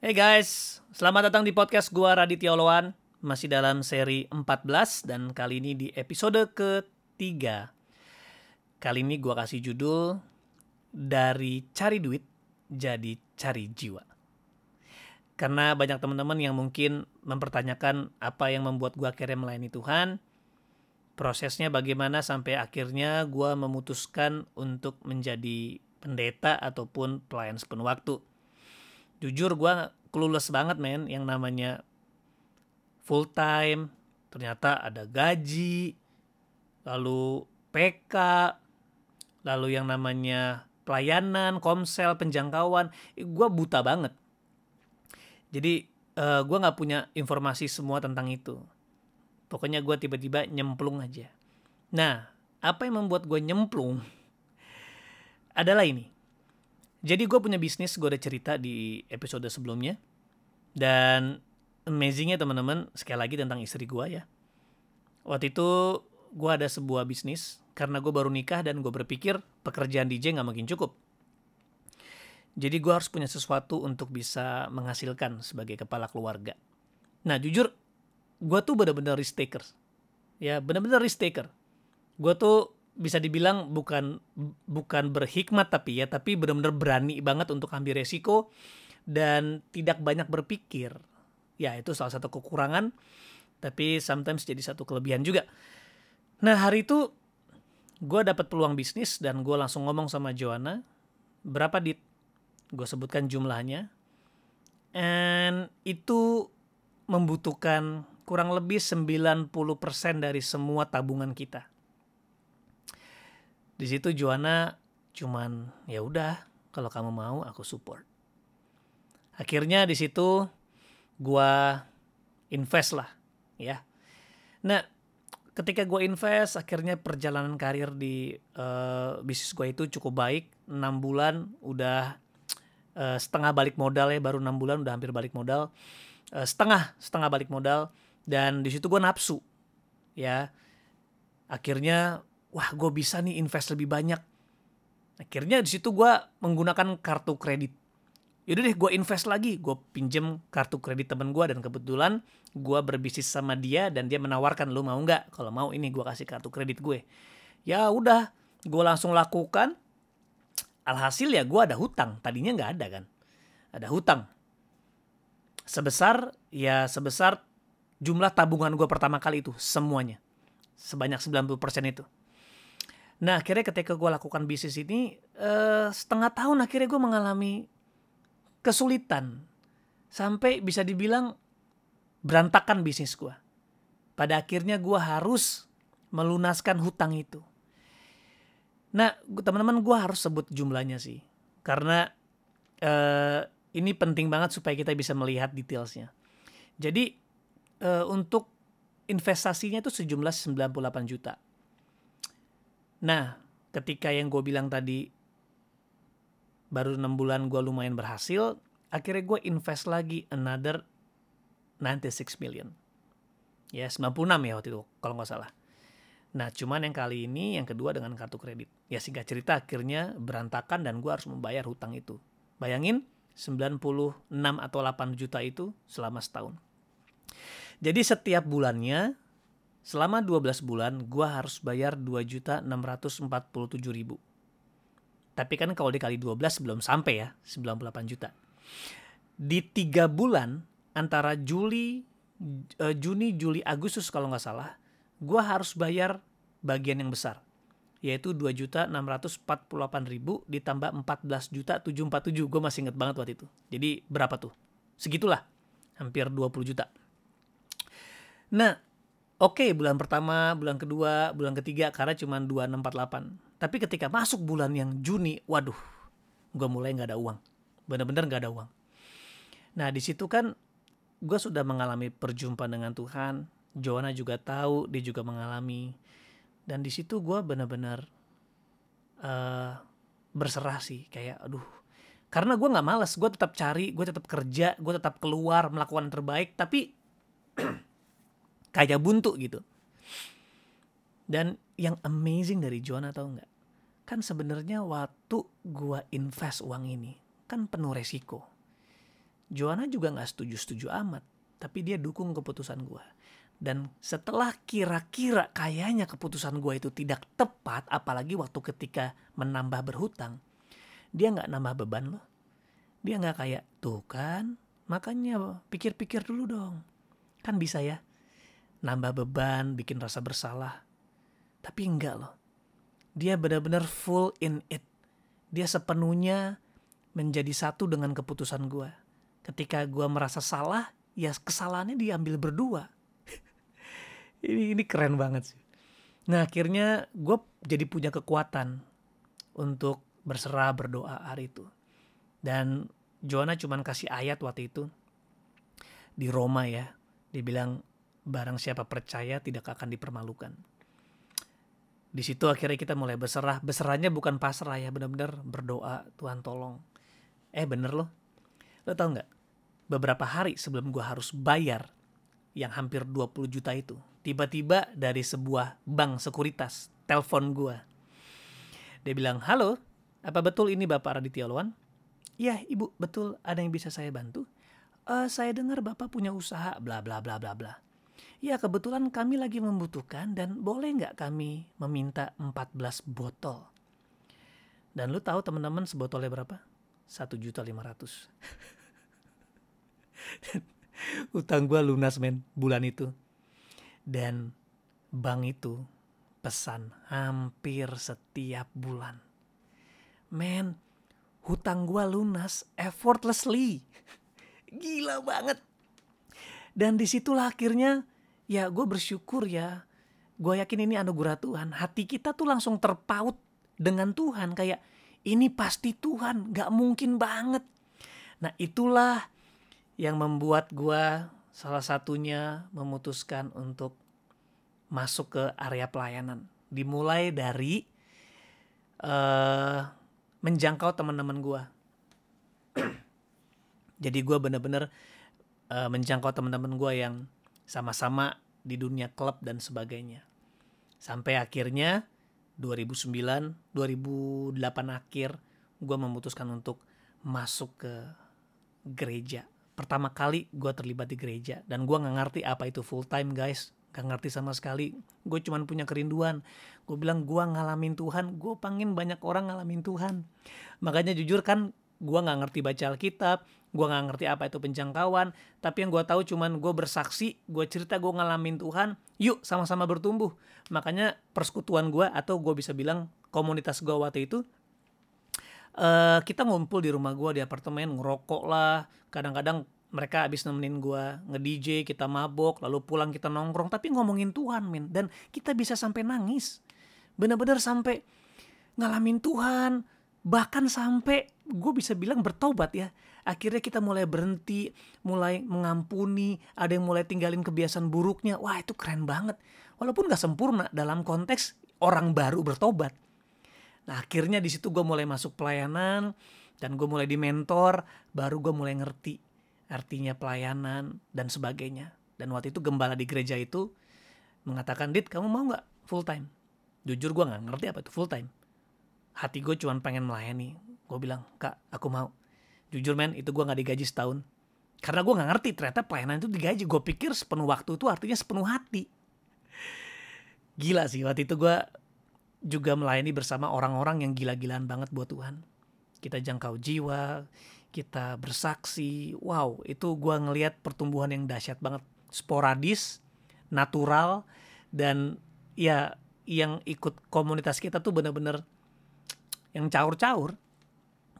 Hey guys, selamat datang di podcast gua Raditya Oloan. Masih dalam seri 14 dan kali ini di episode ketiga. Kali ini gua kasih judul dari cari duit jadi cari jiwa. Karena banyak teman-teman yang mungkin mempertanyakan apa yang membuat gua akhirnya melayani Tuhan. Prosesnya bagaimana sampai akhirnya gua memutuskan untuk menjadi pendeta ataupun pelayan sepenuh waktu jujur gue clueless banget men yang namanya full time. Ternyata ada gaji lalu PK lalu yang namanya pelayanan komsel penjangkauan. Gue buta banget. Jadi uh, gue nggak punya informasi semua tentang itu. Pokoknya gue tiba-tiba nyemplung aja. Nah apa yang membuat gue nyemplung? Adalah ini jadi gue punya bisnis, gue ada cerita di episode sebelumnya. Dan amazingnya teman-teman, sekali lagi tentang istri gue ya. Waktu itu gue ada sebuah bisnis, karena gue baru nikah dan gue berpikir pekerjaan DJ gak mungkin cukup. Jadi gue harus punya sesuatu untuk bisa menghasilkan sebagai kepala keluarga. Nah jujur, gue tuh bener-bener risk taker. Ya bener-bener risk taker. Gue tuh bisa dibilang bukan bukan berhikmat tapi ya tapi benar-benar berani banget untuk ambil resiko dan tidak banyak berpikir. Ya itu salah satu kekurangan tapi sometimes jadi satu kelebihan juga. Nah hari itu gue dapat peluang bisnis dan gue langsung ngomong sama Joanna berapa dit? Gue sebutkan jumlahnya. And itu membutuhkan kurang lebih 90% dari semua tabungan kita di situ Joanna cuman ya udah kalau kamu mau aku support. Akhirnya di situ gua invest lah ya. Nah ketika gue invest akhirnya perjalanan karir di uh, bisnis gue itu cukup baik 6 bulan udah uh, setengah balik modal ya baru enam bulan udah hampir balik modal uh, setengah setengah balik modal dan di situ gue nafsu ya akhirnya wah gue bisa nih invest lebih banyak. Akhirnya di situ gue menggunakan kartu kredit. Yaudah deh gue invest lagi, gue pinjem kartu kredit temen gue dan kebetulan gue berbisnis sama dia dan dia menawarkan lu mau nggak? Kalau mau ini gue kasih kartu kredit gue. Ya udah, gue langsung lakukan. Alhasil ya gue ada hutang, tadinya nggak ada kan, ada hutang. Sebesar ya sebesar jumlah tabungan gue pertama kali itu semuanya sebanyak 90% itu. Nah akhirnya ketika gue lakukan bisnis ini uh, setengah tahun akhirnya gue mengalami kesulitan sampai bisa dibilang berantakan bisnis gue. Pada akhirnya gue harus melunaskan hutang itu. Nah teman-teman gue harus sebut jumlahnya sih karena uh, ini penting banget supaya kita bisa melihat detailsnya. Jadi uh, untuk investasinya itu sejumlah 98 juta Nah, ketika yang gue bilang tadi baru enam bulan gue lumayan berhasil, akhirnya gue invest lagi another 96 million. Ya, 96 ya waktu itu kalau nggak salah. Nah, cuman yang kali ini yang kedua dengan kartu kredit. Ya singkat cerita akhirnya berantakan dan gue harus membayar hutang itu. Bayangin 96 atau 8 juta itu selama setahun. Jadi setiap bulannya Selama 12 bulan gue harus bayar 2.647.000. Tapi kan kalau dikali 12 belum sampai ya 98 juta. Di tiga bulan antara Juli, uh, Juni, Juli, Agustus kalau nggak salah, gue harus bayar bagian yang besar yaitu 2 juta 648 ribu ditambah 14 juta 747 gue masih inget banget waktu itu. Jadi berapa tuh? Segitulah. Hampir 20 juta. Nah oke okay, bulan pertama, bulan kedua, bulan ketiga karena cuma 2648. Tapi ketika masuk bulan yang Juni, waduh, gue mulai nggak ada uang. Bener-bener nggak ada uang. Nah di situ kan gue sudah mengalami perjumpaan dengan Tuhan. Joanna juga tahu, dia juga mengalami. Dan di situ gue bener-bener uh, berserah sih. Kayak aduh, karena gue nggak males, gue tetap cari, gue tetap kerja, gue tetap keluar melakukan yang terbaik. Tapi kayak buntu gitu. Dan yang amazing dari Joanna tau nggak? Kan sebenarnya waktu gua invest uang ini kan penuh resiko. Joanna juga nggak setuju-setuju amat, tapi dia dukung keputusan gue. Dan setelah kira-kira kayaknya keputusan gue itu tidak tepat, apalagi waktu ketika menambah berhutang, dia nggak nambah beban loh. Dia nggak kayak, tuh kan, makanya pikir-pikir dulu dong. Kan bisa ya, nambah beban, bikin rasa bersalah. Tapi enggak loh. Dia benar-benar full in it. Dia sepenuhnya menjadi satu dengan keputusan gue. Ketika gue merasa salah, ya kesalahannya diambil berdua ini ini keren banget sih nah akhirnya gue jadi punya kekuatan untuk berserah berdoa hari itu dan Joanna cuman kasih ayat waktu itu di Roma ya dia bilang barang siapa percaya tidak akan dipermalukan di situ akhirnya kita mulai berserah berserahnya bukan pasrah ya benar-benar berdoa Tuhan tolong eh bener loh lo tau nggak beberapa hari sebelum gue harus bayar yang hampir 20 juta itu tiba-tiba dari sebuah bank sekuritas telepon gue. Dia bilang, halo, apa betul ini Bapak Raditya Loan? Iya ibu, betul ada yang bisa saya bantu? Uh, saya dengar Bapak punya usaha, bla bla bla bla bla. Ya kebetulan kami lagi membutuhkan dan boleh nggak kami meminta 14 botol? Dan lu tahu teman-teman sebotolnya berapa? Satu juta lima ratus. Utang gue lunas men bulan itu dan bank itu pesan hampir setiap bulan. Men, hutang gua lunas effortlessly. Gila banget. Dan di situlah akhirnya ya gue bersyukur ya. Gue yakin ini anugerah Tuhan. Hati kita tuh langsung terpaut dengan Tuhan. Kayak ini pasti Tuhan. Gak mungkin banget. Nah itulah yang membuat gue salah satunya memutuskan untuk masuk ke area pelayanan. Dimulai dari uh, menjangkau teman-teman gue. Jadi gue bener-bener uh, menjangkau teman-teman gue yang sama-sama di dunia klub dan sebagainya. Sampai akhirnya 2009, 2008 akhir gue memutuskan untuk masuk ke gereja. Pertama kali gue terlibat di gereja dan gue nggak ngerti apa itu full time guys. Gak ngerti sama sekali. Gue cuman punya kerinduan. Gue bilang gue ngalamin Tuhan. Gue pengen banyak orang ngalamin Tuhan. Makanya jujur kan gue nggak ngerti baca Alkitab gue nggak ngerti apa itu penjangkauan tapi yang gue tahu cuman gue bersaksi gue cerita gue ngalamin Tuhan yuk sama-sama bertumbuh. Makanya persekutuan gue atau gue bisa bilang komunitas gue waktu itu uh, kita ngumpul di rumah gue di apartemen ngerokok lah. Kadang-kadang mereka abis nemenin gue nge-DJ kita mabok lalu pulang kita nongkrong tapi ngomongin Tuhan min dan kita bisa sampai nangis. Bener-bener sampai ngalamin Tuhan bahkan sampai gue bisa bilang bertobat ya akhirnya kita mulai berhenti mulai mengampuni ada yang mulai tinggalin kebiasaan buruknya wah itu keren banget walaupun gak sempurna dalam konteks orang baru bertobat Nah akhirnya di situ gue mulai masuk pelayanan dan gue mulai di mentor, baru gue mulai ngerti artinya pelayanan dan sebagainya. Dan waktu itu gembala di gereja itu mengatakan, Dit kamu mau gak full time? Jujur gue gak ngerti apa itu full time. Hati gue cuma pengen melayani. Gue bilang, kak aku mau. Jujur men itu gue gak digaji setahun. Karena gue gak ngerti ternyata pelayanan itu digaji. Gue pikir sepenuh waktu itu artinya sepenuh hati. Gila sih waktu itu gue juga melayani bersama orang-orang yang gila-gilaan banget buat Tuhan. Kita jangkau jiwa, kita bersaksi. Wow, itu gue ngelihat pertumbuhan yang dahsyat banget. Sporadis, natural, dan ya yang ikut komunitas kita tuh bener-bener yang caur-caur.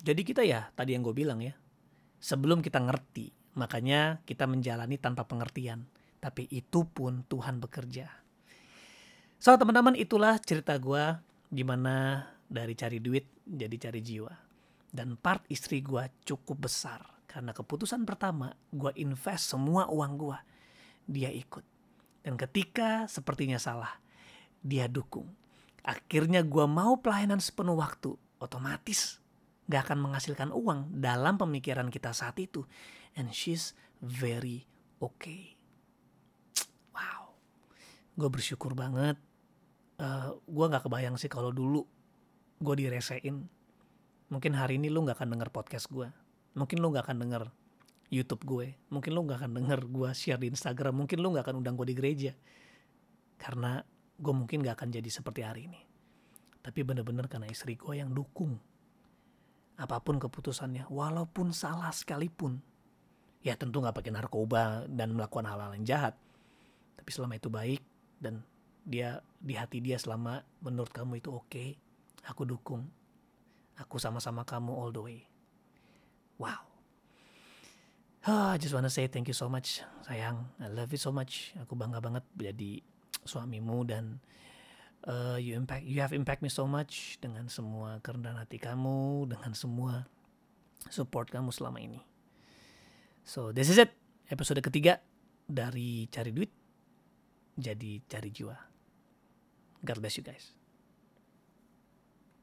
Jadi kita ya tadi yang gue bilang ya, sebelum kita ngerti, makanya kita menjalani tanpa pengertian. Tapi itu pun Tuhan bekerja So teman-teman itulah cerita gue gimana dari cari duit jadi cari jiwa. Dan part istri gue cukup besar karena keputusan pertama gue invest semua uang gue. Dia ikut. Dan ketika sepertinya salah, dia dukung. Akhirnya gue mau pelayanan sepenuh waktu, otomatis gak akan menghasilkan uang dalam pemikiran kita saat itu. And she's very okay. Wow. Gue bersyukur banget uh, eh, gue nggak kebayang sih kalau dulu gue diresein mungkin hari ini lu nggak akan denger podcast gue mungkin lu nggak akan denger YouTube gue. Mungkin lu nggak akan denger gue share di Instagram. Mungkin lu nggak akan undang gue di gereja. Karena gue mungkin gak akan jadi seperti hari ini. Tapi bener-bener karena istri gue yang dukung. Apa pun keputusannya, walaupun salah sekalipun. Ya tentu gak pakai narkoba dan melakukan hal-hal yang jahat. Tapi selama itu baik dan dia di hati dia selama menurut kamu itu oke, okay, aku dukung. Aku sama-sama kamu all the way. Wow. Oh, I just wanna say thank you so much, sayang. I love you so much. Aku bangga banget jadi suamimu dan uh, you impact, you have impact me so much dengan semua kerendahan hati kamu, dengan semua support kamu selama ini. So this is it, episode ketiga dari cari duit jadi cari jiwa. God bless you guys.